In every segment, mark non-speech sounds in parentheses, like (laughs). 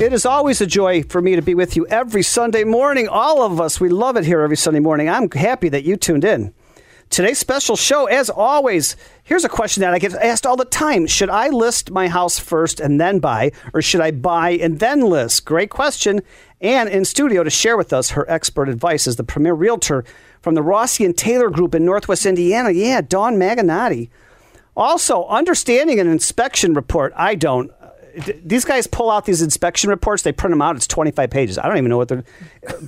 It is always a joy for me to be with you every Sunday morning. All of us, we love it here every Sunday morning. I'm happy that you tuned in. Today's special show, as always, here's a question that I get asked all the time Should I list my house first and then buy, or should I buy and then list? Great question. And in studio to share with us her expert advice is the premier realtor from the Rossi and Taylor Group in Northwest Indiana. Yeah, Dawn Maganotti. Also, understanding an inspection report. I don't. These guys pull out these inspection reports. They print them out. It's 25 pages. I don't even know what they're.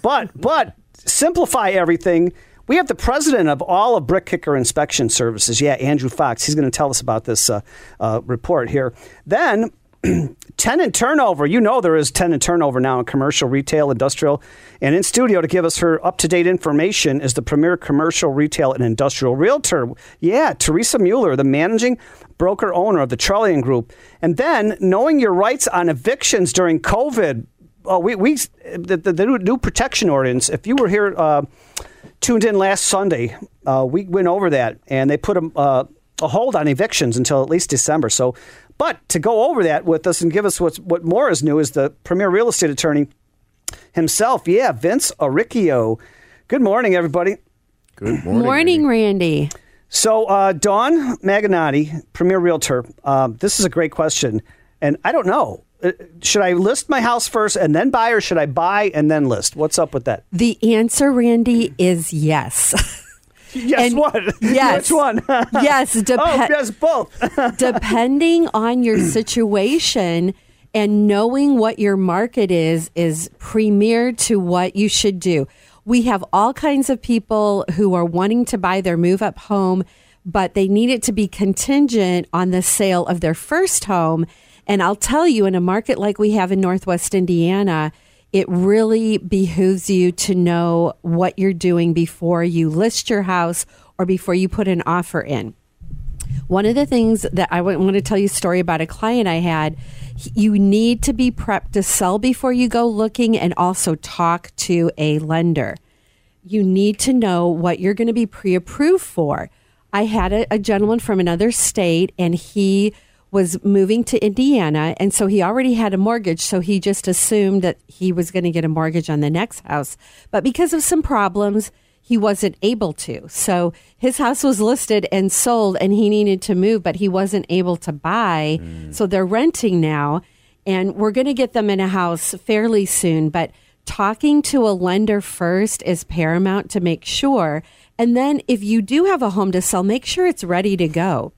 But but simplify everything we have the president of all of Brick Kicker Inspection Services. Yeah, Andrew Fox. He's going to tell us about this uh, uh, report here. Then, (clears throat) tenant turnover. You know there is tenant turnover now in commercial, retail, industrial. And in studio to give us her up to date information is the premier commercial, retail, and industrial realtor. Yeah, Teresa Mueller, the managing broker owner of the Trillium Group. And then, knowing your rights on evictions during COVID. Oh, we, we the, the, the new protection ordinance. If you were here, uh, tuned in last Sunday, uh, we went over that, and they put a, uh, a hold on evictions until at least December. So, but to go over that with us and give us what's, what more is new is the premier real estate attorney himself. Yeah, Vince Arricchio. Good morning, everybody. Good (clears throat) morning, morning Randy. So, uh, Dawn Maganotti, premier realtor. Um, this is a great question, and I don't know. Uh, should I list my house first and then buy, or should I buy and then list? What's up with that? The answer, Randy, is yes. (laughs) Yes, And- (laughs) what? yes. Which one? (laughs) yes, oh, yes, both. (laughs) depending on your (clears throat) situation and knowing what your market is is premier to what you should do. We have all kinds of people who are wanting to buy their move up home, but they need it to be contingent on the sale of their first home. And I'll tell you, in a market like we have in Northwest Indiana, it really behooves you to know what you're doing before you list your house or before you put an offer in. One of the things that I want to tell you a story about a client I had. You need to be prepped to sell before you go looking and also talk to a lender. You need to know what you're going to be pre approved for. I had a, a gentleman from another state and he was moving to Indiana. And so he already had a mortgage. So he just assumed that he was going to get a mortgage on the next house. But because of some problems, he wasn't able to. So his house was listed and sold and he needed to move, but he wasn't able to buy. Mm. So they're renting now and we're going to get them in a house fairly soon. But talking to a lender first is paramount to make sure. And then if you do have a home to sell, make sure it's ready to go.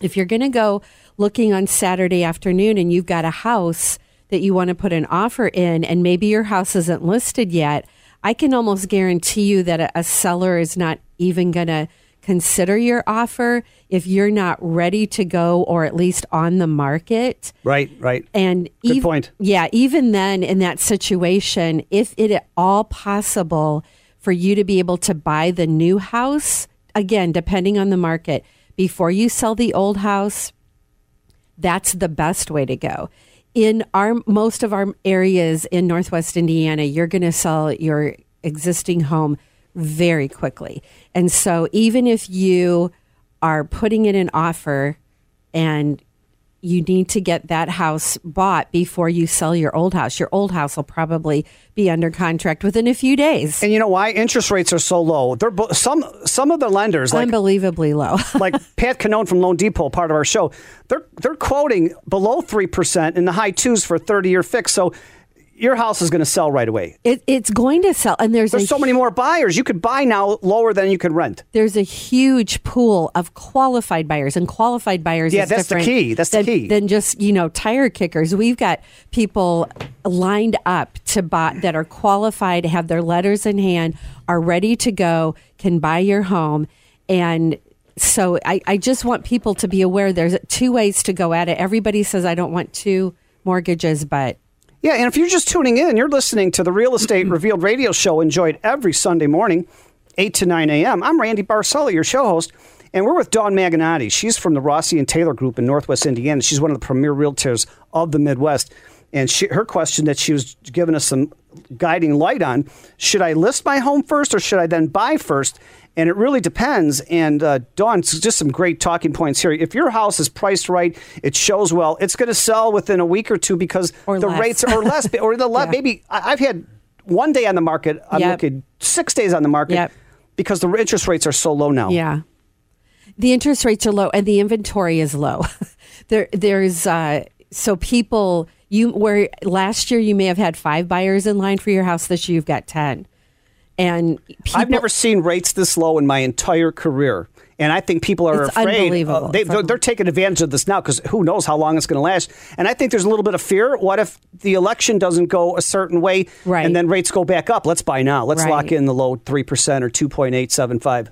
If you're going to go looking on Saturday afternoon and you've got a house that you want to put an offer in and maybe your house isn't listed yet, I can almost guarantee you that a, a seller is not even going to consider your offer if you're not ready to go or at least on the market. right, right. And Good ev- point. Yeah, even then in that situation, if it at all possible for you to be able to buy the new house, again, depending on the market, before you sell the old house, that's the best way to go. In our most of our areas in Northwest Indiana, you're going to sell your existing home very quickly. And so even if you are putting in an offer and you need to get that house bought before you sell your old house. Your old house will probably be under contract within a few days. And you know why interest rates are so low? They're bo- some some of the lenders like Unbelievably low. (laughs) like Pat Canone from Loan Depot, part of our show. They're they're quoting below three percent in the high twos for thirty year fix. So your house is going to sell right away. It, it's going to sell, and there's There's so many more buyers. You could buy now lower than you can rent. there's a huge pool of qualified buyers and qualified buyers Yeah, that's the key. That's the key. than just you know tire kickers we've got people lined up to buy that are qualified have their letters in hand are ready to go can buy your home and so I, I just want people to be aware there's two ways to go at it everybody says i don't want two mortgages but Yeah, and if you're just tuning in, you're listening to the Real Estate mm-hmm. Revealed radio show enjoyed every Sunday morning, 8 to 9 a.m. I'm Randy Barcella, your show host, and we're with Dawn Maganotti. She's from the Rossi and Taylor Group in Northwest Indiana. She's one of the premier realtors of the Midwest. And she, her question that she was giving us some guiding light on should I list my home first or should I then buy first? And it really depends. And uh, Dawn, just some great talking points here. If your house is priced right, it shows well, it's going to sell within a week or two because Or the less. rates are less, or the (laughs) le- Yeah. maybe I- I've had one day on the market. I'm Yep. looking six days on the market Yep. because the interest rates are so low now. Yeah. The interest rates are low and the inventory is low. (laughs) there there's uh so people you where last year you may have had 5 buyers in line for your house this year you've got 10. And people, I've never seen rates this low in my entire career. And I think people are It's afraid. uh, they, they're, they're taking advantage of this now because who knows how long it's going to last. And I think there's a little bit of fear. What if the election doesn't go a certain way Right. and then rates go back up? Let's buy now. Let's lock in the low 3% or 2.875.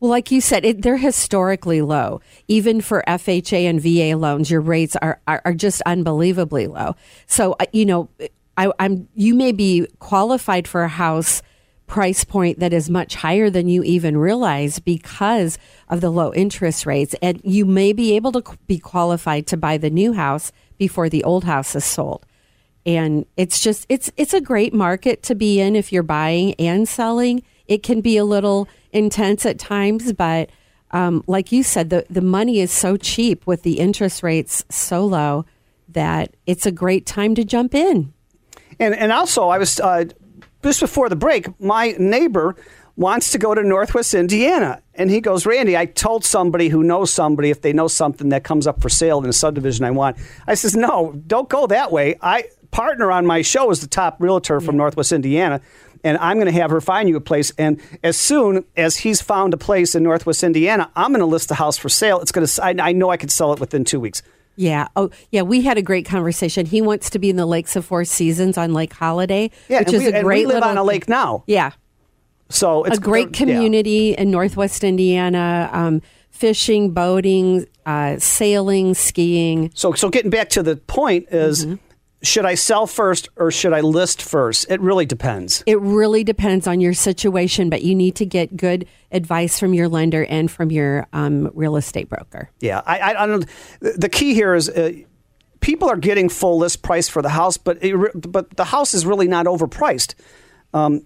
Well, like you said, it, they're historically low. Even for FHA and VA loans, your rates are, are, are just unbelievably low. So, uh, you know, I, I'm you may be qualified for a house price point that is much higher than you even realize because of the low interest rates, and you may be able to be qualified to buy the new house before the old house is sold. And it's just it's it's a great market to be in if you're buying and selling. It can be a little intense at times but um, like you said the, the money is so cheap with the interest rates so low that it's a great time to jump in. And and also, I was uh, just before the break. My neighbor wants to go to Northwest Indiana, and he goes, "Randy, I told somebody who knows somebody if they know something that comes up for sale in a subdivision I want." I says, "No, don't go that way. I partner on my show is the top realtor from Northwest Indiana." And I'm going to have her find you a place. And as soon as he's found a place in Northwest Indiana, I'm going to list the house for sale. It's going to. I, I know I could sell it within two weeks. Yeah oh yeah we had a great conversation he wants to be in the lakes of four seasons on lake holiday Yeah, which is we, a and great we live little on a lake now, yeah so it's a great yeah. community in Northwest Indiana. Um, fishing, boating, uh, sailing, skiing. So, so getting back to the point is, Mm-hmm. Should I sell first or should I list first? It really depends. It really depends on your situation, but you need to get good advice from your lender and from your um, real estate broker. Yeah, I, I, don't. The key here is. Uh, People are getting full list price for the house, but it, but the house is really not overpriced. Um,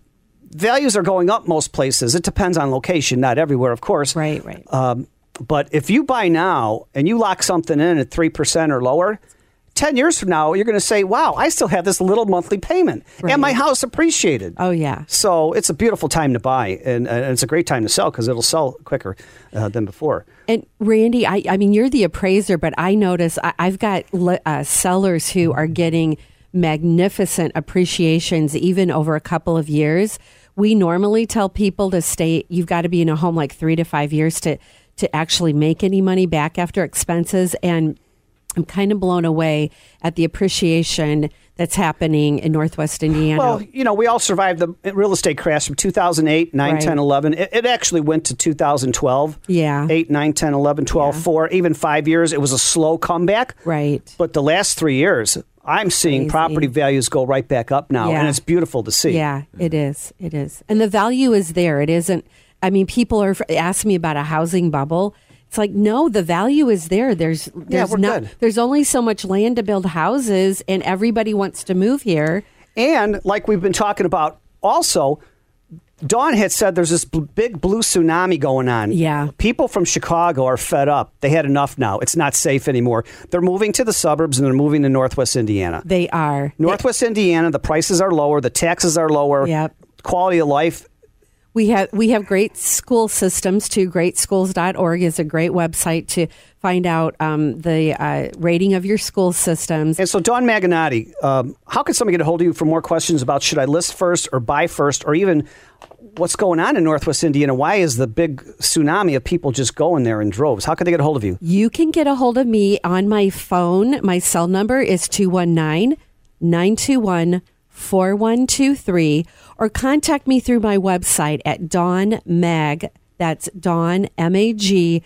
values are going up most places. It depends on location, not everywhere, of course. Right, right. Um, but if you buy now and you lock something in at three percent or lower, ten years from now you're going to say, "Wow, I still have this little monthly payment, Right. and my house appreciated." oh, yeah. So it's a beautiful time to buy, and, and it's a great time to sell because it'll sell quicker uh, than before. And Randy, I, I mean, you're the appraiser, but I notice I, I've got uh, sellers who are getting magnificent appreciations even over a couple of years. We normally tell people to stay, you've got to be in a home like three to five years to, to actually make any money back after expenses. And I'm kind of blown away at the appreciation that's happening in Northwest Indiana. Well, you know, we all survived the real estate crash from 2008, 9, Right. 10, 11. It, it actually went to 2012. Yeah. 8, 9, 10, 11, 12, 4, even five years. It was a slow comeback. right. But the last three years, I'm seeing Crazy. property values go right back up now, Yeah. and it's beautiful to see. Yeah, mm-hmm. it is. It is. And the value is there. It isn't. I mean, people are asking me about a housing bubble. It's like, no, the value is there. There's, there's we're not, good. there's only so much land to build houses, and everybody wants to move here. And like we've been talking about also, Dawn had said there's this bl- big blue tsunami going on. Yeah. People from Chicago are fed up. They had enough now. It's not safe anymore. They're moving to the suburbs and they're moving to Northwest Indiana. They are. Northwest Indiana, the prices are lower, the taxes are lower. Yep. Quality of life. We have we have great school systems too. Greatschools.org is a great website to find out um, the uh, rating of your school systems. And so, Dawn Maganati, um, how can somebody get a hold of you for more questions about should I list first or buy first, or even what's going on in Northwest Indiana? Why is the big tsunami of people just going there in droves? How can they get a hold of you? You can get a hold of me on my phone. My cell number is 219 921 4123 or contact me through my website at Dawn Mag. That's Dawn M A G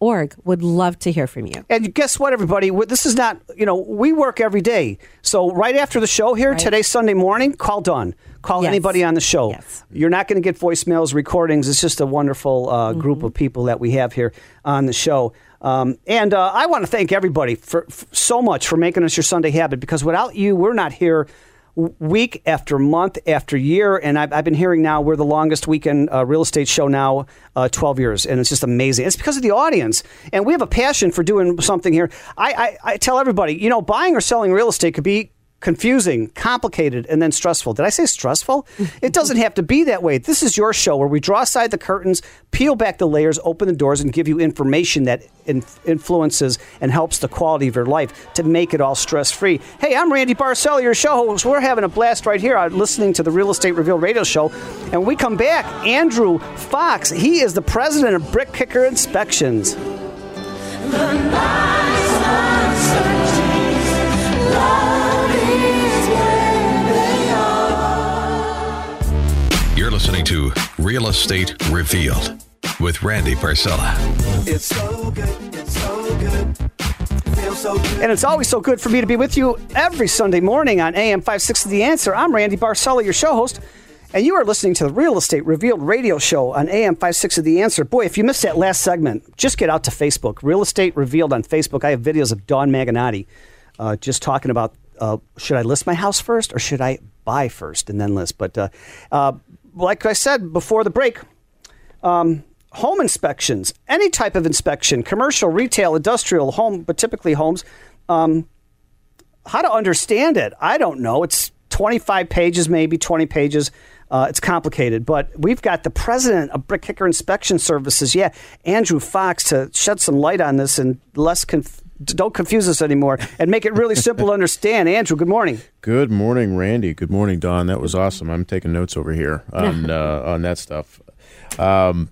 org. Would love to hear from you. And guess what, everybody? This is not, you know, we work every day. So right after the show here, Right. today, Sunday morning, call Dawn. Call Yes. anybody on the show. Yes. You're not going to get voicemails, recordings. It's just a wonderful uh, group Mm-hmm. of people that we have here on the show. Um, and uh, I want to thank everybody for, for so much for making us your Sunday habit because without you, we're not here week after month after year. And I've, I've been hearing now we're the longest weekend uh, real estate show now, uh, 12 years. And it's just amazing. It's because of the audience. And we have a passion for doing something here. I, I, I tell everybody, you know, buying or selling real estate could be confusing, complicated, and then stressful. Did I say stressful? it doesn't have to be that way. This is your show where we draw aside the curtains, peel back the layers, open the doors, and give you information that in- influences and helps the quality of your life to make it all stress free. Hey, I'm Randy Barcella, your show host. We're having a blast right here uh, listening to the Real Estate Reveal radio show. And when we come back, Andrew Fox, he is the president of Brick Kicker Inspections. To Real Estate Revealed with Randy Barcella. It's so good, it's so good, feels so good. And it's always so good for me to be with you every Sunday morning on AM 560 The Answer. I'm Randy Barcella, your show host, and you are listening to the Real Estate Revealed radio show on AM 560 The Answer. Boy, if you missed that last segment, just get out to Facebook. Real Estate Revealed on Facebook. I have videos of Dawn Maganati uh, just talking about uh, should I list my house first or should I buy first and then list? But uh, uh, like I said before the break, home inspections, any type of inspection, commercial, retail, industrial, home, but typically homes. Um, how to understand it? I don't know. It's 25 pages, maybe 20 pages. Uh, it's complicated, but we've got the president of Brick Kicker Inspection Services, yeah, Andrew Fox, to shed some light on this and less conf- don't confuse us anymore and make it really simple to understand. Andrew, good morning. Good morning, Randy. Good morning, Dawn. That was awesome. I'm taking notes over here on (laughs) uh, on that stuff. Um,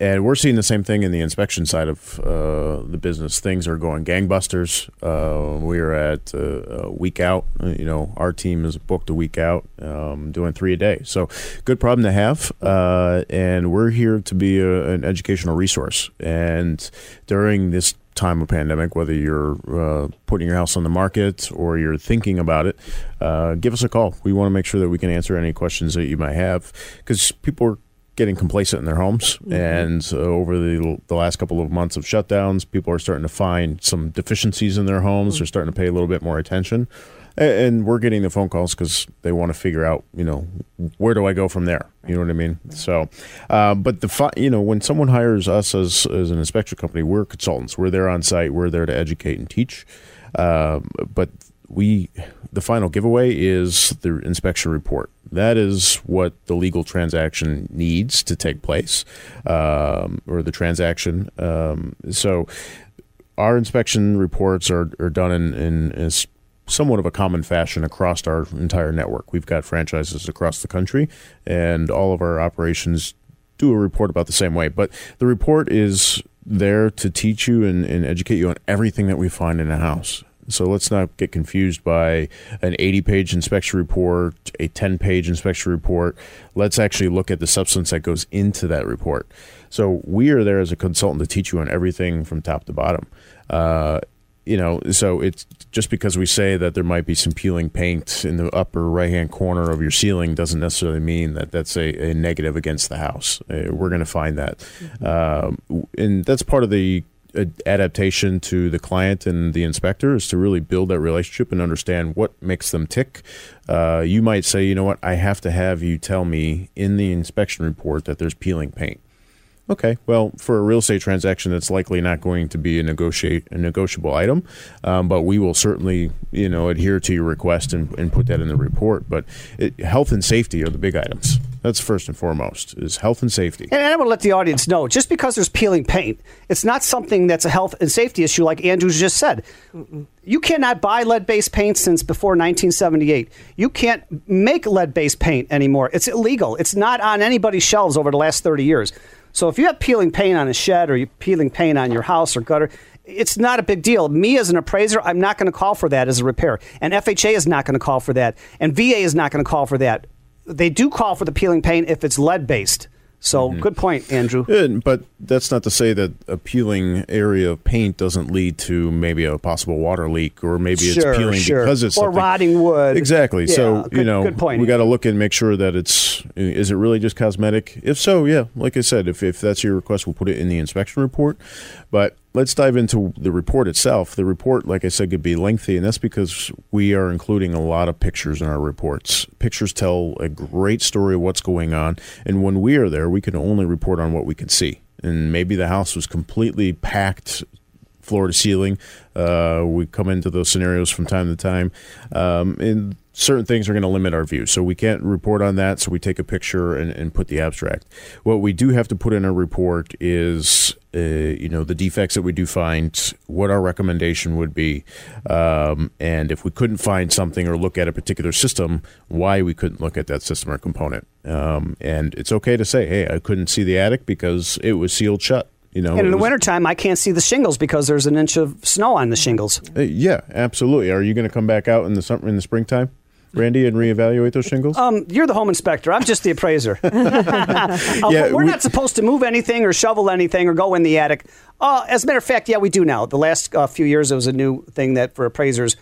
and we're seeing the same thing in the inspection side of uh, the business. Things are going gangbusters. Uh, we're at uh, a week out. You know, our team is booked a week out, um, doing three a day. So, good problem to have. Uh, and we're here to be a, an educational resource. And during this time of pandemic, whether you're uh, putting your house on the market or you're thinking about it, uh, give us a call. We want to make sure that we can answer any questions that you might have because people are getting complacent in their homes, and uh, over the the last couple of months of shutdowns, people are starting to find some deficiencies in their homes. They're starting to pay a little bit more attention. And we're getting the phone calls because they want to figure out, you know, where do I go from there? You know what I mean? So, uh, but the fi- you know, when someone hires us as as an inspection company, we're consultants. We're there on site. We're there to educate and teach. Um, but we, the final giveaway is the inspection report. That is what the legal transaction needs to take place, um, or the transaction. Um, so, our inspection reports are, are done in, in, in somewhat of a common fashion across our entire network. We've got franchises across the country, and all of our operations do a report about the same way. But the report is there to teach you and, and educate you on everything that we find in a house. So let's not get confused by an 80 page inspection report, a 10 page inspection report. Let's actually look at the substance that goes into that report. So we are there as a consultant to teach you on everything from top to bottom. Uh, you know, so it's just because we say that there might be some peeling paint in the upper right hand corner of your ceiling doesn't necessarily mean that that's a, a negative against the house. Uh, we're going to find that. Um, and that's part of the adaptation to the client and the inspector is to really build that relationship and understand what makes them tick. Uh, you might say, you know what, I have to have you tell me in the inspection report that there's peeling paint. Okay, well, for a real estate transaction, that's likely not going to be a negotiate a negotiable item, um, but we will certainly, you know, adhere to your request and, and put that in the report. But it, health and safety are the big items. That's first and foremost is health and safety. And I want to let the audience know just because there's peeling paint, it's not something that's a health and safety issue like Andrews just said. You cannot buy lead based paint since before 1978. You can't make lead based paint anymore. It's illegal. It's not on anybody's shelves over the last 30 years. So if you have peeling paint on a shed or you peeling paint on your house or gutter, it's not a big deal. Me as an appraiser, I'm not going to call for that as a repair. And FHA is not going to call for that. And VA is not going to call for that. They do call for the peeling paint if it's lead based. So Mm-hmm. good point, Andrew. Good, but that's not to say that a peeling area of paint doesn't lead to maybe a possible water leak, or maybe Sure, it's peeling sure. because it's Or something- rotting wood. Exactly. Yeah, so good- you know, good point. we got to look and make sure that it's is it really just cosmetic. If so, yeah, like I said, if if that's your request, we'll put it in the inspection report. But let's dive into the report itself. The report, like I said, could be lengthy, and that's because we are including a lot of pictures in our reports. Pictures tell a great story of what's going on, and when we are there, we can only report on what we can see. And maybe the house was completely packed floor to ceiling. Uh, we come into those scenarios from time to time, um, and certain things are going to limit our view. So we can't report on that. So we take a picture and, and put the abstract. What we do have to put in a report is, uh, you know, the defects that we do find, what our recommendation would be, um, and if we couldn't find something or look at a particular system, why we couldn't look at that system or component. Um, and it's okay to say, hey, I couldn't see the attic because it was sealed shut. You know, And in the was- wintertime, I can't see the shingles because there's an inch of snow on the shingles. Uh, yeah, absolutely. Are you going to come back out in the summer in the springtime, Randy, and reevaluate those shingles? Um, you're the home inspector. I'm just the appraiser. (laughs) (laughs) Uh, Yeah, we're we- not supposed to move anything or shovel anything or go in the attic. Uh, as a matter of fact, yeah, we do now. The last uh, few years, it was a new thing that for appraisers,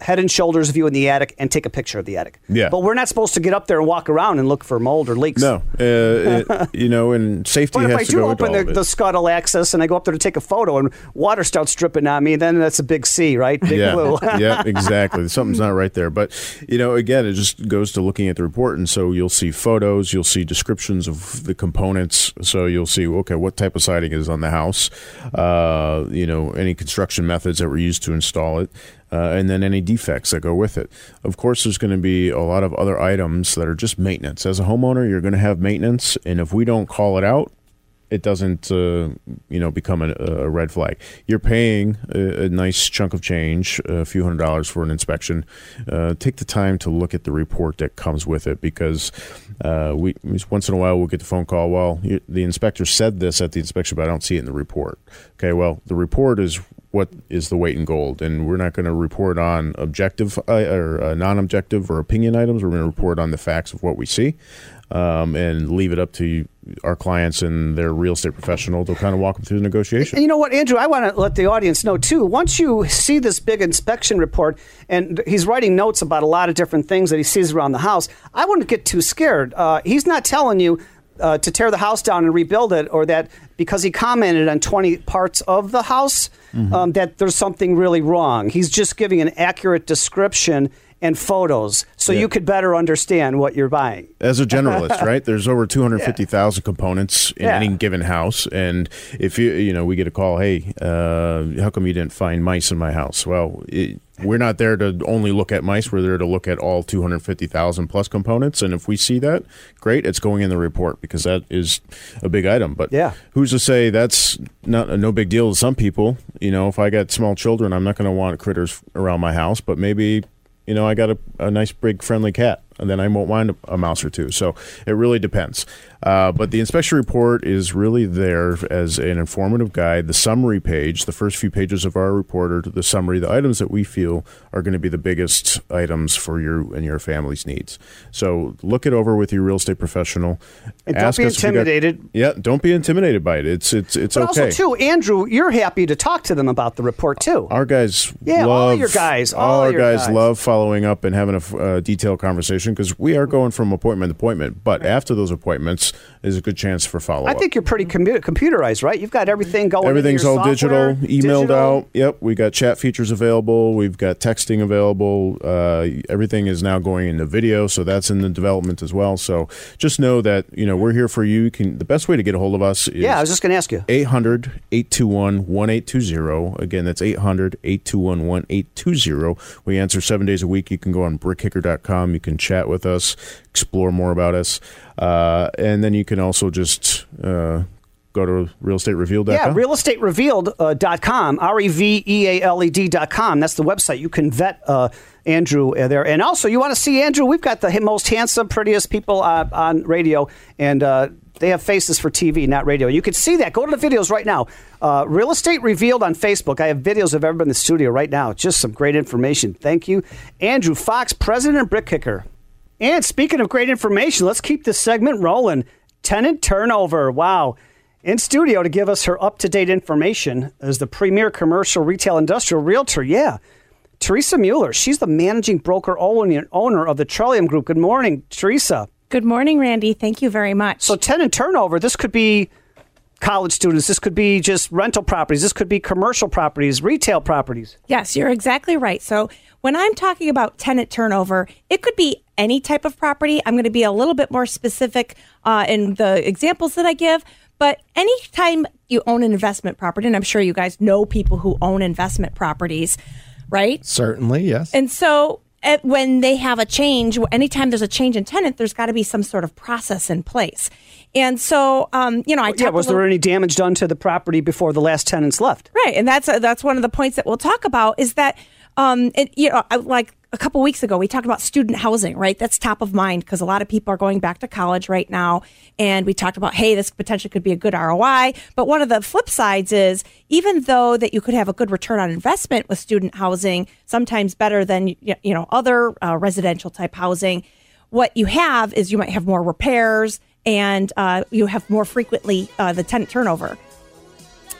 head and shoulders view in the attic and take a picture of the attic. Mm-hmm. Yeah. But we're not supposed to get up there and walk around and look for mold or leaks. no, uh, it, (laughs) you know, and safety But if I do open the, the scuttle access and I go up there to take a photo and water starts dripping on me, then that's a big C, right? Big yeah, blue. (laughs) yeah, (laughs) exactly. Something's not right there. But you know, again, it just goes to looking at the report, and so you'll see photos, you'll see descriptions of the components. So you'll see, okay, what type of siding is on the house, uh, you know, any construction methods that were used to install it. Uh, and then any defects that go with it. Of course, there's going to be a lot of other items that are just maintenance. As a homeowner, you're going to have maintenance, and if we don't call it out, it doesn't uh, you know become a, a red flag. You're paying a, a nice chunk of change, a few hundred dollars for an inspection. Uh, take the time to look at the report that comes with it because uh, we once in a while we'll get the phone call. Well, you, the inspector said this at the inspection, but I don't see it in the report. Okay, well the report is what is the weight in gold, and we're not going to report on objective uh, or uh, non-objective or opinion items. We're going to report on the facts of what we see, um, and leave it up to our clients and their real estate professional to kind of walk them through the negotiation. And you know what, Andrew? I want to let the audience know too. Once you see this big inspection report, and he's writing notes about a lot of different things that he sees around the house, I wouldn't get too scared. Uh, he's not telling you uh, to tear the house down and rebuild it, or that because he commented on 20 parts of the house, um, that there's something really wrong. He's just giving an accurate description and photos so Yeah. you could better understand what you're buying. as a generalist, (laughs) right? There's over 250,000 components in Yeah. any given house, and if you you know we get a call, hey, uh, how come you didn't find mice in my house? Well, it, we're not there to only look at mice. We're there to look at all 250,000 plus components, and if we see that, great, it's going in the report because that is a big item. But Yeah. who's to say that's not a no big deal to some people? You know, if I got small children, I'm not going to want critters around my house, but maybe you know, I got a, a nice big friendly cat, and then I won't mind a, a mouse or two. So it really depends. Uh, but the inspection report is really there as an informative guide. The summary page, the first few pages of our report are the summary, the items that we feel are going to be the biggest items for you and your family's needs. So look it over with your real estate professional. And don't be you got- intimidated. yeah, don't be intimidated by it. It's it's it's But okay. also, too, Andrew, you're happy to talk to them about the report too. Our guys, Yeah, all your guys, all, all our guys, guys. love following up and having a uh, detailed conversation because we are going from appointment to appointment. But after those appointments, is a good chance for follow up. I think you're pretty commu- computerized, right? You've got everything going. Everything's all software, digital, emailed digital. out. Yep, we got chat features available. We've got texting available. Uh, everything is now going into video, so that's in the development as well. So just know that you know we're here for you. you can the best way to get a hold of us is Yeah, I was just going to ask you. 800 821 1820. Again, that's 800 821 1820. We answer seven days a week. You can go on brickkicker.com. You can chat with us, explore more about us. Uh, and then you can also just uh, go to realestaterevealed.com. Yeah, realestaterevealed.com, R E V E A L E D.com. That's the website. You can vet uh, Andrew uh, there. And also, you want to see Andrew? We've got the most handsome, prettiest people uh, on radio, and uh, they have faces for TV, not radio. You can see that. Go to the videos right now. Uh, Real Estate Revealed on Facebook. I have videos of everybody in the studio right now. Just some great information. Thank you. Andrew Fox, President Brick Kicker. And speaking of great information, let's keep this segment rolling. tenant turnover. Wow. In studio to give us her up to date information is the premier commercial retail industrial realtor. Yeah. Teresa Mueller. She's the managing broker owner owner of the Trillium Group. Good morning, Teresa. Good morning, Randy. Thank you very much. So, tenant turnover, this could be college students, this could be just rental properties, this could be commercial properties, retail properties. yes, you're exactly right. So, when I'm talking about tenant turnover, it could be any type of property. I'm going to be a little bit more specific uh, in the examples that I give. But anytime you own an investment property, and I'm sure you guys know people who own investment properties, right? Certainly, yes. And so eh, when they have a change, anytime there's a change in tenant, there's got to be some sort of process in place. And so, um, you know, I Yeah, was little- there any damage done to the property before the last tenants left? Right, and that's that's one of the points that we'll talk about is that um, it, you know, like a couple weeks ago, we talked about student housing. Right, that's top of mind because a lot of people are going back to college right now, and we talked about hey, this potentially could be a good ROI. But one of the flip sides is even though that you could have a good return on investment with student housing, sometimes better than you know other uh, residential type housing. What you have is you might have more repairs and uh, you have more frequently uh, the tenant turnover.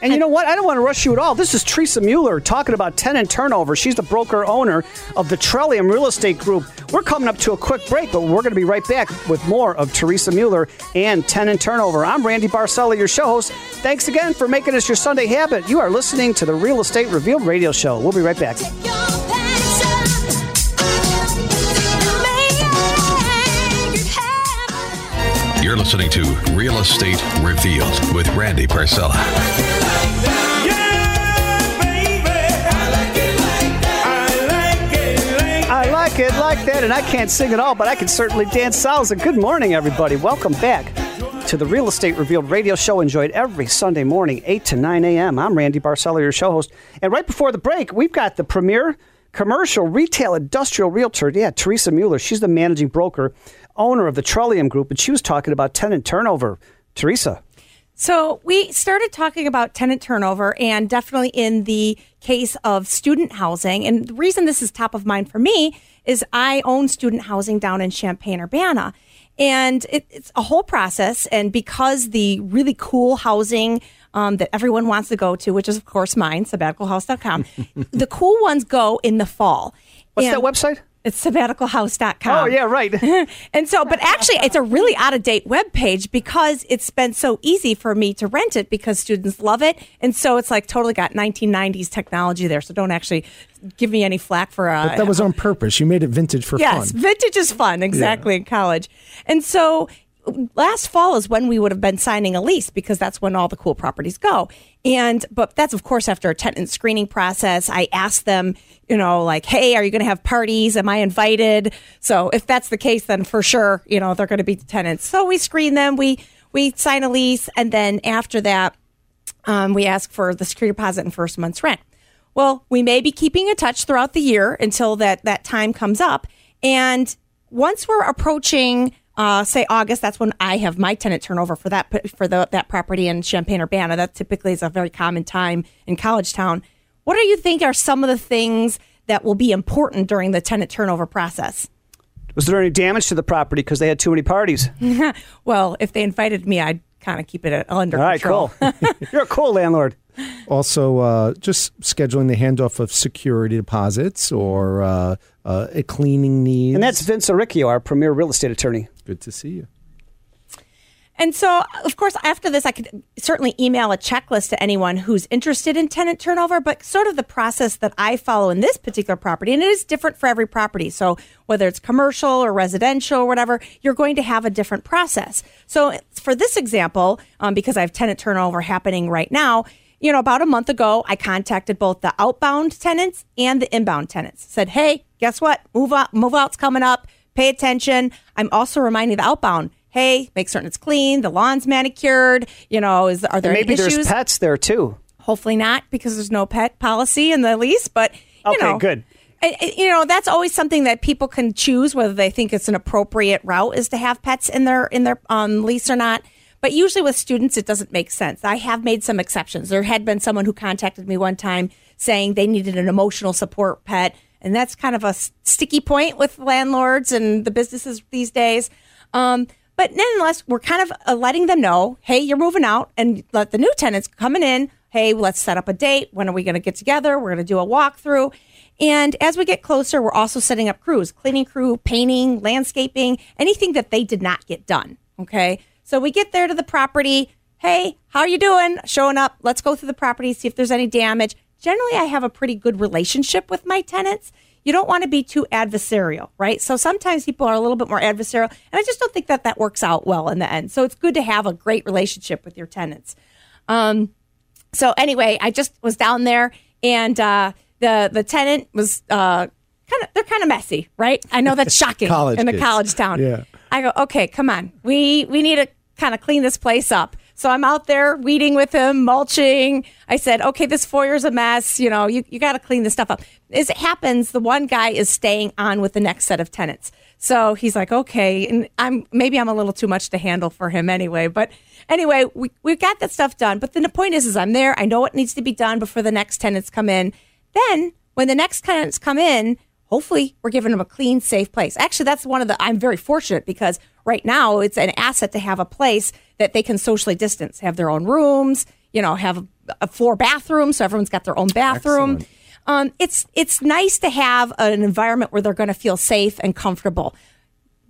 And you know what? I don't want to rush you at all. This is Teresa Mueller talking about tenant turnover. She's the broker owner of the Trillium Real Estate Group. We're coming up to a quick break, but we're going to be right back with more of Teresa Mueller and tenant turnover. I'm Randy Barcella, your show host. Thanks again for making us your Sunday habit. You are listening to the Real Estate Revealed radio show. We'll be right back. You're listening to Real Estate Revealed with Randy Barcella. I like it like that, and I can't sing at all, but I can certainly dance salsa. Good morning, everybody. Welcome back to the Real Estate Revealed radio show, enjoyed every Sunday morning, 8 to 9 a.m. I'm Randy Barcella, your show host. And right before the break, we've got the premier commercial retail industrial realtor, yeah, Teresa Mueller. She's the managing broker, owner of the Trillium Group, and she was talking about tenant turnover. Teresa. So we started talking about tenant turnover and definitely in the case of student housing. And the reason this is top of mind for me is I own student housing down in Champaign Urbana. And it, it's a whole process. And because the really cool housing um, that everyone wants to go to, which is, of course, mine, sabbaticalhouse.com, (laughs) the cool ones go in the fall. What's And that website? It's sabbaticalhouse.com. Oh, yeah, right. (laughs) And so, but actually, it's a really out of date web page because it's been so easy for me to rent it because students love it. And so it's like totally got 1990s technology there. So don't actually give me any flack for uh, But that was on purpose. You made it vintage for Yes, fun. vintage is fun, exactly in college. And so last fall is when we would have been signing a lease because that's when all the cool properties go. And but that's of course after a tenant screening process. I asked them, you know, like, hey, are you going to have parties? Am I invited? So if that's the case, then for sure, you know, they're going to be tenants. So we screen them, we we sign a lease, and then after that, um, we ask for the security deposit and first month's rent. Well, we may be keeping in touch throughout the year until that that time comes up. And once we're approaching, uh, say August, that's when I have my tenant turnover for that for the, that property in Champaign Urbana. That typically is a very common time in College Town. What do you think are some of the things that will be important during the tenant turnover process? Was there any damage to the property because they had too many parties? (laughs) Well, if they invited me, I'd kind of keep it under All right, control. cool. (laughs) You're a cool landlord. Also, uh, just scheduling the handoff of security deposits or uh, uh, a cleaning needs. And that's Vince Aricchio, our premier real estate attorney. good to see you. And so, of course, after this, I could certainly email a checklist to anyone who's interested in tenant turnover, but sort of the process that I follow in this particular property, and it is different for every property. So, whether it's commercial or residential or whatever, you're going to have a different process. So, for this example, um, because I have tenant turnover happening right now, you know, about a month ago, I contacted both the outbound tenants and the inbound tenants. Said, hey, guess what? Move out, move out's coming up. Pay attention. I'm also reminding the outbound, hey, make certain it's clean, the lawn's manicured. You know, is are there And maybe any issues? there's pets there too. Hopefully not, because there's no pet policy in the lease. But you Okay, know, good. I- You know, that's always something that people can choose whether they think it's an appropriate route is to have pets in their in their um, lease or not. But usually with students, it doesn't make sense. I have made some exceptions. There had been someone who contacted me one time saying they needed an emotional support pet, and that's kind of a sticky point with landlords and the businesses these days. Um, but nonetheless, we're kind of uh, letting them know, hey, you're moving out, and let the new tenants coming in. Hey, let's set up a date. When are we going to get together? We're going to do a walkthrough. And as we get closer, we're also setting up crews, cleaning crew, painting, landscaping, anything that they did not get done. Okay. So we get there to the property. Hey, how are you doing? Showing up. Let's go through the property, see if there's any damage. Generally, I have a pretty good relationship with my tenants. You don't want to be too adversarial, right? So sometimes people are a little bit more adversarial, and I just don't think that that works out well in the end. So it's good to have a great relationship with your tenants. Um, so anyway, I just was down there, and uh, the the tenant was uh, kind of they're kind of messy, right? I know that's (laughs) shocking in a kids. college town. Yeah. I go, okay, come on, we we need to kind of clean this place up. So I'm out there weeding with him, mulching. I said, okay, this foyer's a mess. You know, you, you got to clean this stuff up. As it happens, the one guy is staying on with the next set of tenants. So he's like, okay, and I'm maybe I'm a little too much to handle for him anyway. But anyway, we we've got that stuff done. But then the point is, is I'm there. I know what needs to be done before the next tenants come in. Then when the next tenants come in, hopefully we're giving them a clean, safe place. Actually, that's one of the, I'm very fortunate because right now it's an asset to have a place that they can socially distance, have their own rooms, you know, have a, four bathrooms. So everyone's got their own bathroom. Um, it's, it's nice to have an environment where they're going to feel safe and comfortable.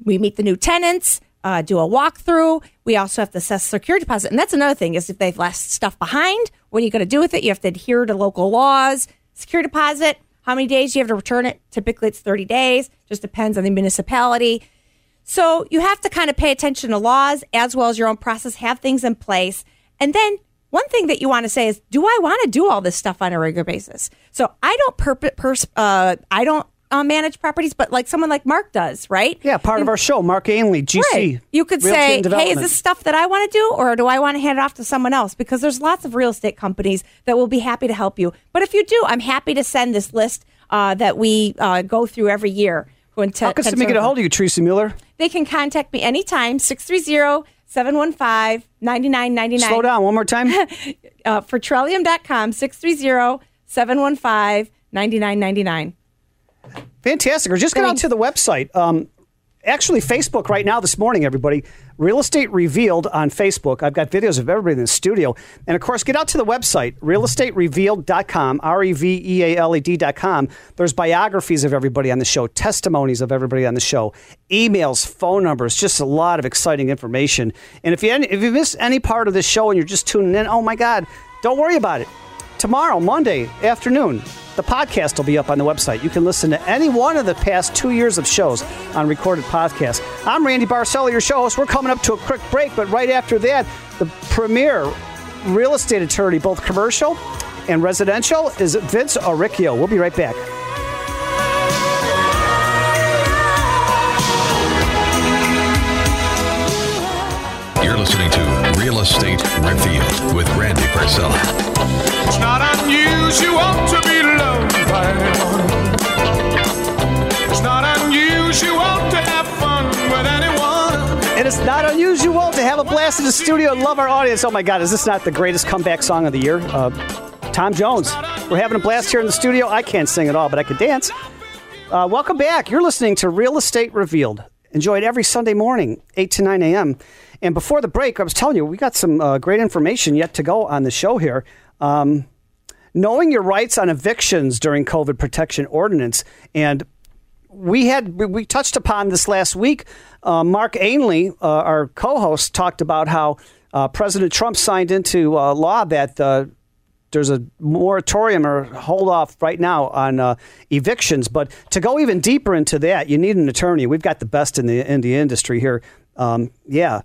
We meet the new tenants, uh, do a walkthrough. We also have to assess security deposit. And that's another thing is if they've left stuff behind, what are you going to do with it? You have to adhere to local laws. Security deposit, how many days do you have to return it? Typically it's 30 days, just depends on the municipality. So you have to kind of pay attention to laws as well as your own process, have things in place. And then one thing that you want to say is, do I want to do all this stuff on a regular basis? So I don't perp- pers- uh, I don't uh, manage properties, but like someone like Mark does, right? Yeah, part of our show, Mark Ainley, GC. Right. You could say, hey, is this stuff that I want to do, or do I want to hand it off to someone else? Because there's lots of real estate companies that will be happy to help you. But if you do, I'm happy to send this list uh, that we uh, go through every year. When te- How can somebody get a hold of you, Teresa Mueller? They can contact me anytime, 630 715 9999. Slow down one more time. (laughs) Uh, for Trillium.com, 630 715 9999. Fantastic. Or just get out to the website. Um, actually, Facebook right now this morning, everybody. Real Estate Revealed on Facebook. I've got videos of everybody in the studio. And of course, get out to the website, realestaterevealed.com, R E V E A L E D.com. There's biographies of everybody on the show, testimonies of everybody on the show, emails, phone numbers, just a lot of exciting information. And if you, if you miss any part of this show and you're just tuning in, oh my God, don't worry about it. Tomorrow, Monday afternoon, the podcast will be up on the website. You can listen to any one of the past two years of shows on recorded podcasts. I'm Randy Barcella, your show host. We're coming up to a quick break, but right after that, the premier real estate attorney, both commercial and residential, is Vince Oricchio. We'll be right back. You're listening to Real Estate Revealed with Randy Barcella. It's not unusual to be It's not unusual to have fun with anyone. And it's not unusual to have a blast in the studio and love our audience. Oh my God, is this not the greatest comeback song of the year? Uh, Tom Jones. We're having a blast here in the studio. I can't sing at all, but I can dance. Uh, welcome back. You're listening to Real Estate Revealed. Enjoyed every Sunday morning, 8 to 9 a.m. And before the break, I was telling you, we got some uh, great information yet to go on the show here. Um, knowing your rights on evictions during COVID protection ordinance. And we had we- touched upon this last week. Uh, Mark Ainley, uh, our co-host, talked about how uh, President Trump signed into uh, law that uh, there's a moratorium or hold off right now on uh, evictions. But to go even deeper into that, you need an attorney. We've got the best in the in the industry here. Um, yeah,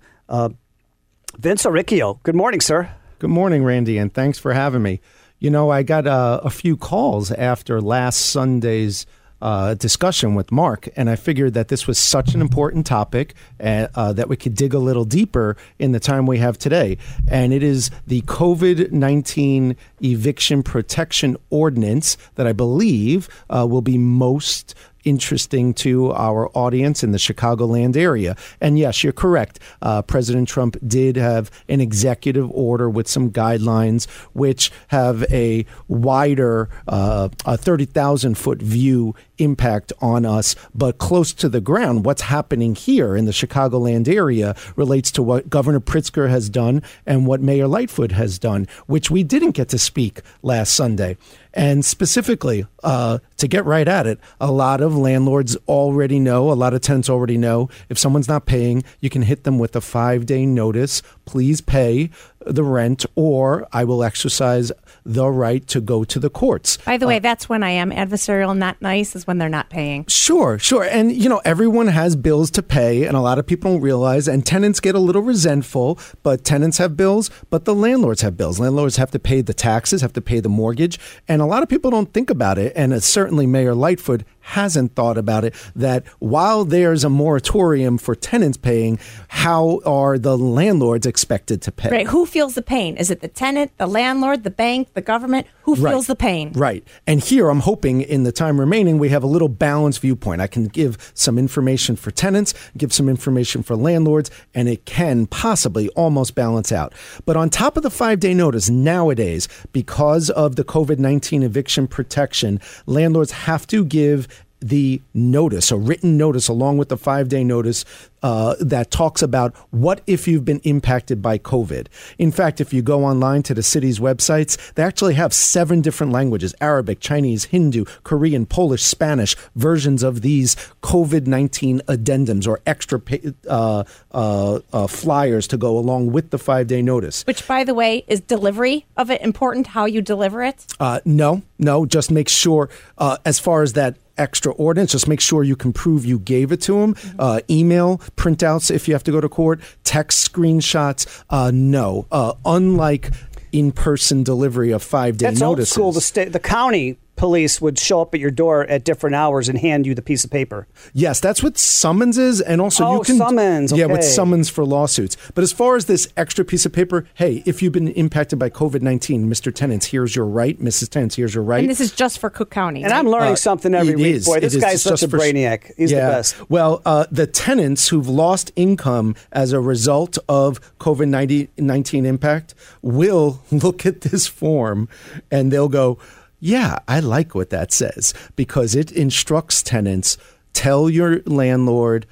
Vince Oricchio. Good morning, sir. Good morning, Randy, and thanks for having me. You know, I got uh, a few calls after last Sunday's uh, discussion with Mark, and I figured that this was such an important topic uh, uh, that we could dig a little deeper in the time we have today. And it is the COVID 19 eviction protection ordinance that I believe uh, will be most interesting to our audience in the Chicagoland area. And yes, you're correct. Uh, President Trump did have an executive order with some guidelines which have a wider, uh, a 30,000 foot view impact on us, but close to the ground, what's happening here in the Chicagoland area relates to what Governor Pritzker has done and what Mayor Lightfoot has done, which we didn't get to speak last Sunday. And specifically, uh, to get right at it, a lot of landlords already know, a lot of tenants already know, if someone's not paying, you can hit them with a five day notice. Please pay the rent, or I will exercise the right to go to the courts. By the uh, way, that's when I am adversarial, not nice, is when they're not paying. Sure, sure. And, you know, everyone has bills to pay, and a lot of people don't realize, and tenants get a little resentful, but tenants have bills, but the landlords have bills. Landlords have to pay the taxes, have to pay the mortgage, and a lot of people don't think about it. And it's certainly Mayor Lightfoot hasn't thought about it that while there's a moratorium for tenants paying, how are the landlords expected to pay? Right. Who feels the pain? Is it the tenant, the landlord, the bank, the government? Who feels Right. the pain? Right. And here I'm hoping in the time remaining we have a little balanced viewpoint. I can give some information for tenants, give some information for landlords, and it can possibly almost balance out. But on top of the five day notice, nowadays, because of the COVID 19 eviction protection, landlords have to give the notice, a written notice along with the five day notice uh, that talks about what if you've been impacted by COVID. In fact, if you go online to the city's websites, they actually have seven different languages Arabic, Chinese, Hindu, Korean, Polish, Spanish versions of these COVID 19 addendums or extra uh, uh, uh, flyers to go along with the five day notice. Which, by the way, is delivery of it important? How you deliver it? Uh, no, no, just make sure, uh, as far as that extra ordinance, just make sure you can prove you gave it to them. Uh, email printouts if you have to go to court, text screenshots. Uh, no, uh, unlike in person delivery of five day notices. That's old school. The state, the county police would show up at your door at different hours and hand you the piece of paper. Yes, that's what summons is, and also Oh, you can summons, Yeah, with summons for lawsuits. But as far as this extra piece of paper, hey, if you've been impacted by COVID nineteen, Mister Tenants, here's your right. Mrs. Tenants, here's your right. And this is just for Cook County. And I'm learning Uh, something every week. is. Boy, this guy's such a brainiac. He's yeah. the best. Well, uh, the tenants who've lost income as a result of COVID 19 impact will (laughs) look at this form and they'll go, yeah, I like what that says because it instructs tenants tell your landlord,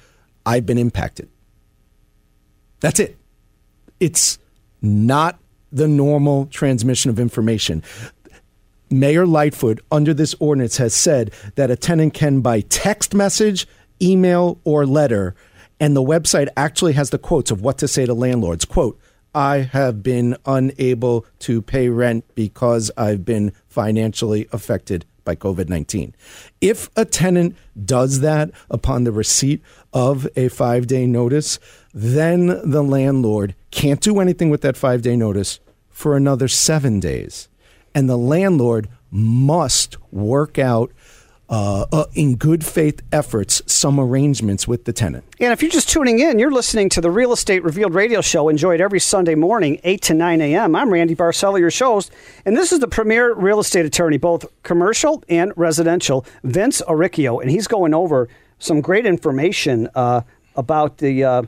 I've been impacted. That's it. It's not the normal transmission of information. Mayor Lightfoot, under this ordinance, has said that a tenant can, by text message, email, or letter, and the website actually has the quotes of what to say to landlords. Quote, I have been unable to pay rent because I've been financially affected by COVID 19. If a tenant does that upon the receipt of a five day notice, then the landlord can't do anything with that five day notice for another seven days. And the landlord must work out uh, uh, in good faith efforts some arrangements with the tenant. And if you're just tuning in, you're listening to the Real Estate Revealed radio show, enjoyed every Sunday morning, 8 to 9 a.m. I'm Randy Barcella, your host, and this is the premier real estate attorney, both commercial and residential, Vince Oricchio, and he's going over some great information uh, about the uh,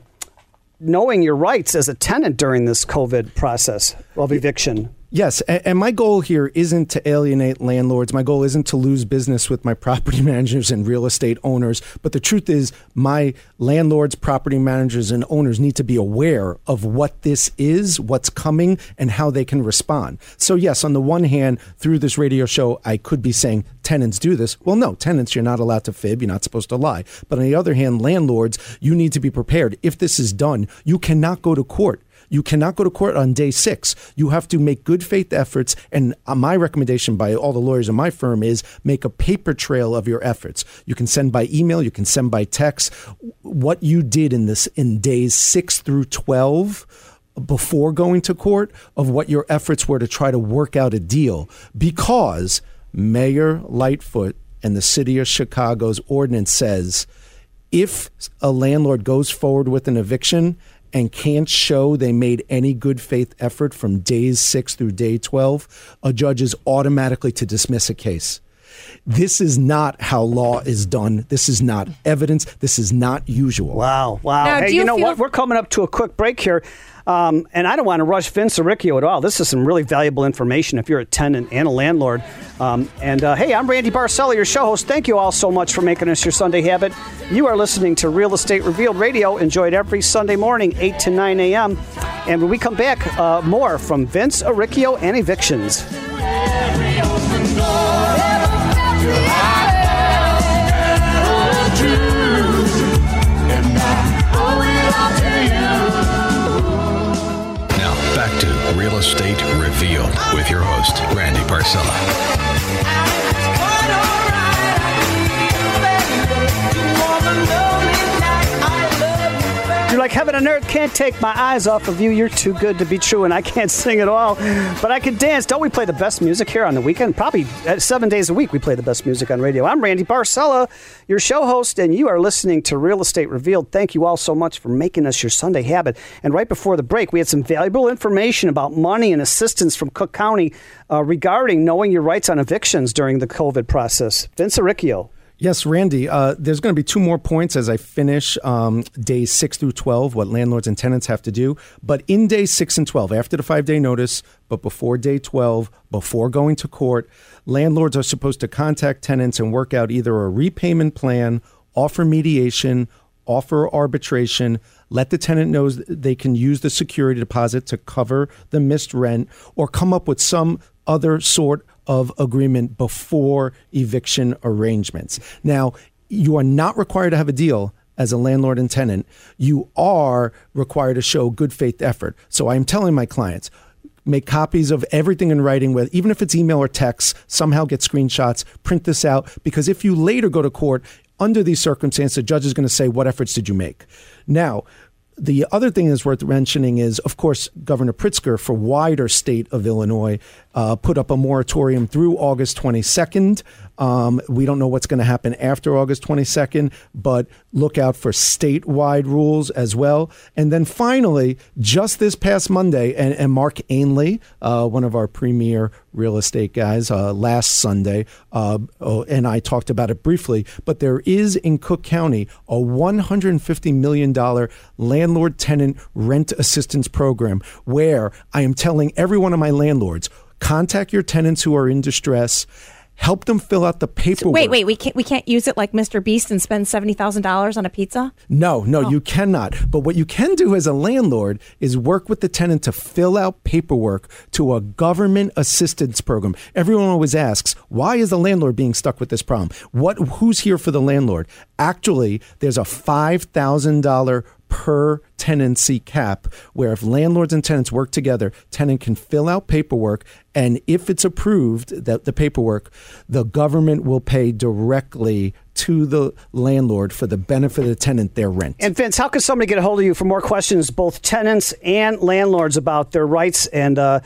knowing your rights as a tenant during this COVID process of eviction. Yes, and my goal here isn't to alienate landlords. My goal isn't to lose business with my (laughs) property managers and real estate owners. But the truth is, my landlords, property managers, and owners need to be aware of what this is, what's coming, and how they can respond. So, yes, on the one hand, through this radio show, I could be saying tenants do this. Well, no, tenants, you're not allowed to fib. You're not supposed to lie. But on the other hand, landlords, you need to be prepared. If this is done, you cannot go to court. You cannot go to court on day six. You have to make good faith efforts. And uh, my recommendation by all the lawyers in my firm is make a paper trail of your efforts. You can send by email, you can send by text what you did in this in days six through 12 before going to court of what your efforts were to try to work out a deal because Mayor Lightfoot and the city of Chicago's ordinance says if a landlord goes forward with an eviction and can't show they made any good faith effort from days 6 through day 12 a judge is automatically to dismiss a case This is not how law is done. This is not evidence. This is not usual. Wow, wow. Now, hey, you, you know feel- what? We're coming up to a quick break here. Um, and I don't want to rush Vince Aricchio at all. This is some really valuable information if you're a tenant and a landlord. Um, and uh, hey, I'm Randy Barcella, your show host. Thank you all so much for making us your Sunday habit. You are listening to Real Estate Revealed Radio, enjoyed every Sunday morning, 8 to 9 a.m. And when we come back, uh, more from Vince Aricchio and evictions. Heaven and earth can't take my eyes off of you. You're too good to be true, and I can't (laughs) sing at all, but I can dance. Don't we play the best music here on the weekend? Probably uh, seven days a week we play the best music on radio. I'm Randy Barcella, your show host, and you are listening to Real Estate Revealed. Thank you all so much for making us your Sunday habit. And right before the break, we had some valuable information about money and assistance from Cook County uh, regarding knowing your rights on evictions during the COVID process. Vince Aricchio. Yes, Randy. Uh, there's going to be two more points as I finish um, days six through 12, what landlords and tenants have to do. But in day six and 12, after the five day notice, but before day 12, before going to court, landlords are supposed to contact tenants and work out either a repayment plan, offer mediation, offer arbitration, let the tenant know they can use the security deposit to cover the missed rent, or come up with some other sort of agreement before eviction arrangements. Now, you are not required to have a deal as a landlord and tenant. You are required to show good faith effort. So I'm telling my clients, make copies of everything in writing with even if it's email or text somehow get screenshots print this out because if you later go to court under these circumstances the judge is going to say what efforts did you make now the other thing that's worth mentioning is, of course, Governor Pritzker for wider state of Illinois uh, put up a moratorium through August 22nd. Um, we don't know what's going to happen after August 22nd, but look out for statewide rules as well. And then finally, just this past Monday, and, and Mark Ainley, uh, one of our premier real estate guys, uh, last Sunday, uh, oh, and I talked about it briefly, but there is in Cook County a $150 million landlord tenant rent assistance program where I am telling every one of my landlords contact your tenants who are in distress. Help them fill out the paperwork. Wait, wait, we can't we can't use it like Mr. Beast and spend seventy thousand dollars on a pizza. No, no, oh. you cannot. But what you can do as a landlord is work with the tenant to fill out paperwork to a government assistance program. Everyone always asks, why is the landlord being stuck with this problem? What who's here for the landlord? Actually, there's a five thousand dollar per tenancy cap where if landlords and tenants work together tenant can fill out paperwork and if it's approved that the paperwork the government will pay directly to the landlord for the benefit of the tenant their rent. And Vince, how can somebody get a hold of you for more questions, both tenants and landlords, about their rights? And uh,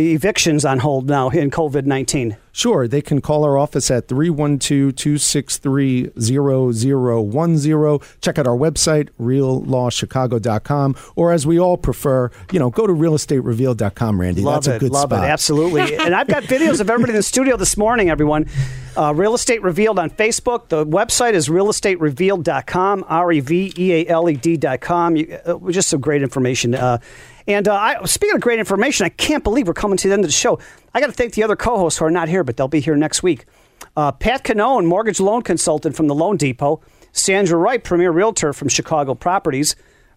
evictions on hold now in COVID 19? Sure, they can call our office at 312-263-0010. Check out our website, reallawchicago.com, or as we all prefer, you know, go to realestaterevealed.com, Randy. Love That's it, a good love spot. it, absolutely. (laughs) and I've got videos of everybody in the studio this morning, everyone. Uh, Real Estate Revealed on Facebook. The website is realestaterevealed.com, R E V E A L E D.com. You, uh, just some great information. Uh, and uh, I, speaking of great information, I can't believe we're coming to the end of the show. I got to thank the other co hosts who are not here, but they'll be here next week. Uh, Pat Canone, mortgage loan consultant from the Loan Depot. Sandra Wright, premier realtor from Chicago Properties.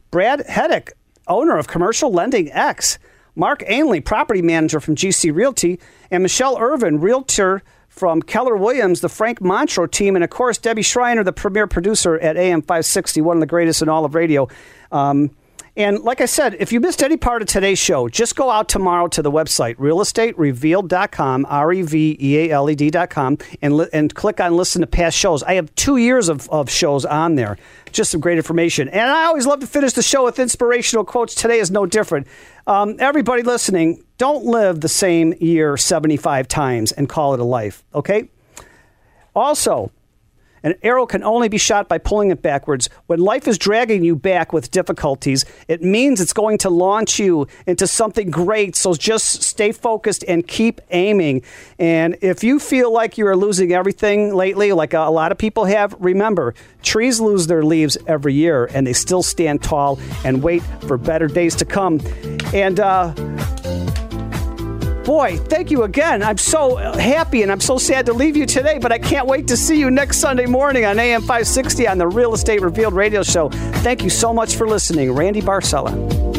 Brad Heddick, owner of Commercial Lending X. Mark Ainley, property manager from GC Realty. And Michelle Irvin, realtor from Keller Williams, the Frank Montreux team. And of course, Debbie Schreiner, the premier producer at AM 560, one of the greatest in all of radio. Um, and like I said, if you missed any part of today's show, just go out tomorrow to the website, realestaterevealed.com, R E V E A L E D.com, and, li- and click on listen to past shows. I have two years of, of shows on there. Just some great information. And I always love to finish the show with inspirational quotes. Today is no different. Um, everybody listening, don't live the same year 75 times and call it a life, okay? Also, An arrow can only be shot by pulling it backwards. When life is dragging you back with difficulties, it means it's going to launch you into something great. So just stay focused and keep aiming. And if you feel like you are losing everything lately, like a lot of people have, remember trees lose their leaves every year and they still stand tall and wait for better days to come. And, uh, boy, thank you again. I'm so happy and I'm so sad to leave you today, but I can't wait to see you next Sunday morning on AM 560 on the Real Estate Revealed radio show. Thank you so much for listening. Randy Barcella.